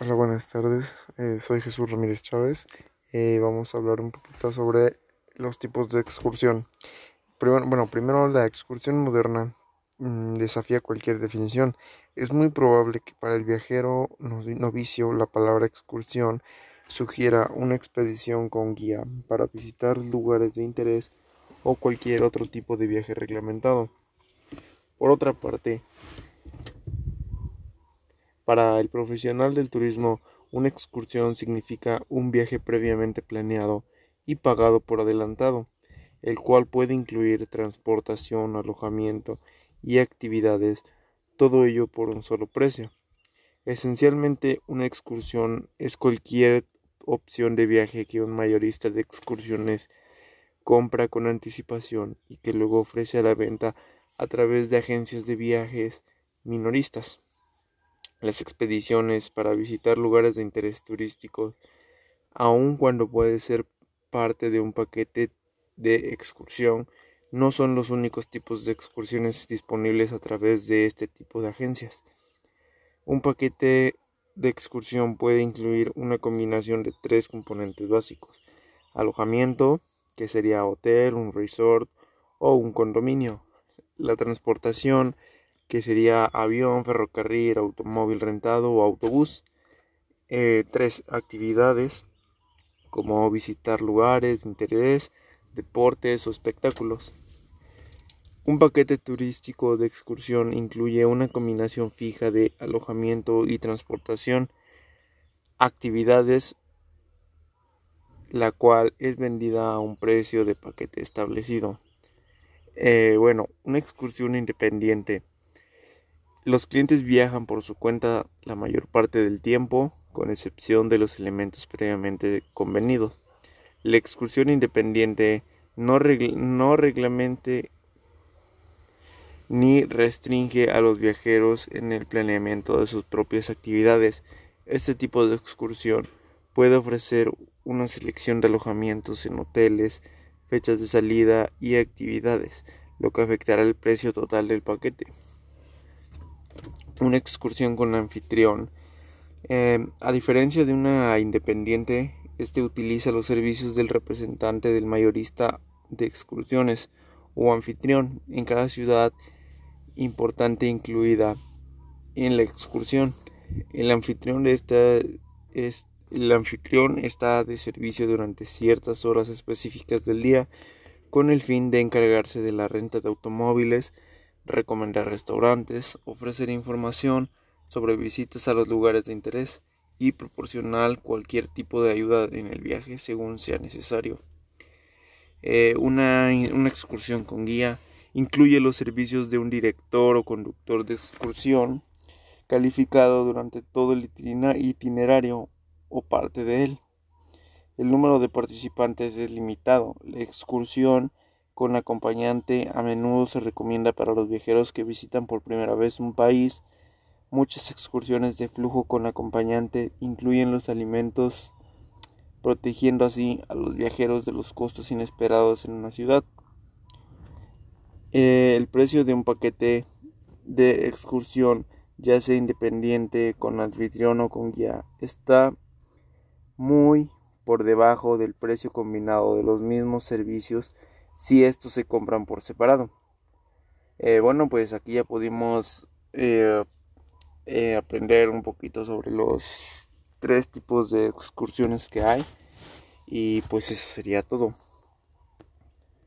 Hola, buenas tardes. Eh, soy Jesús Ramírez Chávez. Eh, vamos a hablar un poquito sobre los tipos de excursión. Primero, bueno, primero la excursión moderna mm, desafía cualquier definición. Es muy probable que para el viajero novicio la palabra excursión sugiera una expedición con guía para visitar lugares de interés o cualquier otro tipo de viaje reglamentado. Por otra parte, para el profesional del turismo, una excursión significa un viaje previamente planeado y pagado por adelantado, el cual puede incluir transportación, alojamiento y actividades, todo ello por un solo precio. Esencialmente, una excursión es cualquier opción de viaje que un mayorista de excursiones compra con anticipación y que luego ofrece a la venta a través de agencias de viajes minoristas. Las expediciones para visitar lugares de interés turístico, aun cuando puede ser parte de un paquete de excursión, no son los únicos tipos de excursiones disponibles a través de este tipo de agencias. Un paquete de excursión puede incluir una combinación de tres componentes básicos. Alojamiento, que sería hotel, un resort o un condominio. La transportación, que sería avión, ferrocarril, automóvil rentado o autobús. Eh, tres actividades como visitar lugares de interés, deportes o espectáculos. Un paquete turístico de excursión incluye una combinación fija de alojamiento y transportación, actividades, la cual es vendida a un precio de paquete establecido. Eh, bueno, una excursión independiente los clientes viajan por su cuenta la mayor parte del tiempo, con excepción de los elementos previamente convenidos. La excursión independiente no, reglamente ni restringe a los viajeros en el planeamiento de sus propias actividades. Este tipo de excursión puede ofrecer una selección de alojamientos en hoteles, fechas de salida y actividades, lo que afectará el precio total del paquete una excursión con anfitrión. Em, a diferencia de una independiente, este utiliza los servicios del representante del mayorista de excursiones o anfitrión en cada ciudad importante incluida en la excursión. El anfitrión de esta es el anfitrión está de servicio durante ciertas horas específicas del día con el fin de encargarse de la renta de automóviles, recomendar restaurantes, ofrecer información sobre visitas a los lugares de interés y proporcionar cualquier tipo de ayuda en el viaje según sea necesario. Eh, una, una excursión con guía incluye los servicios de un director o conductor de excursión calificado durante todo el itinerario o parte de él. El número de participantes es limitado. La excursión con acompañante a menudo se recomienda para los viajeros que visitan por primera vez un país. Muchas excursiones de flujo con acompañante incluyen los alimentos, protegiendo así a los viajeros de los costos inesperados en una ciudad. Eh, el precio de un paquete de excursión, ya sea independiente, con anfitrión o con guía, está muy por debajo del precio combinado de los mismos servicios si estos se compran por separado. Eh, bueno, pues aquí ya pudimos eh, eh, aprender un poquito sobre los tres tipos de excursiones que hay y pues eso sería todo.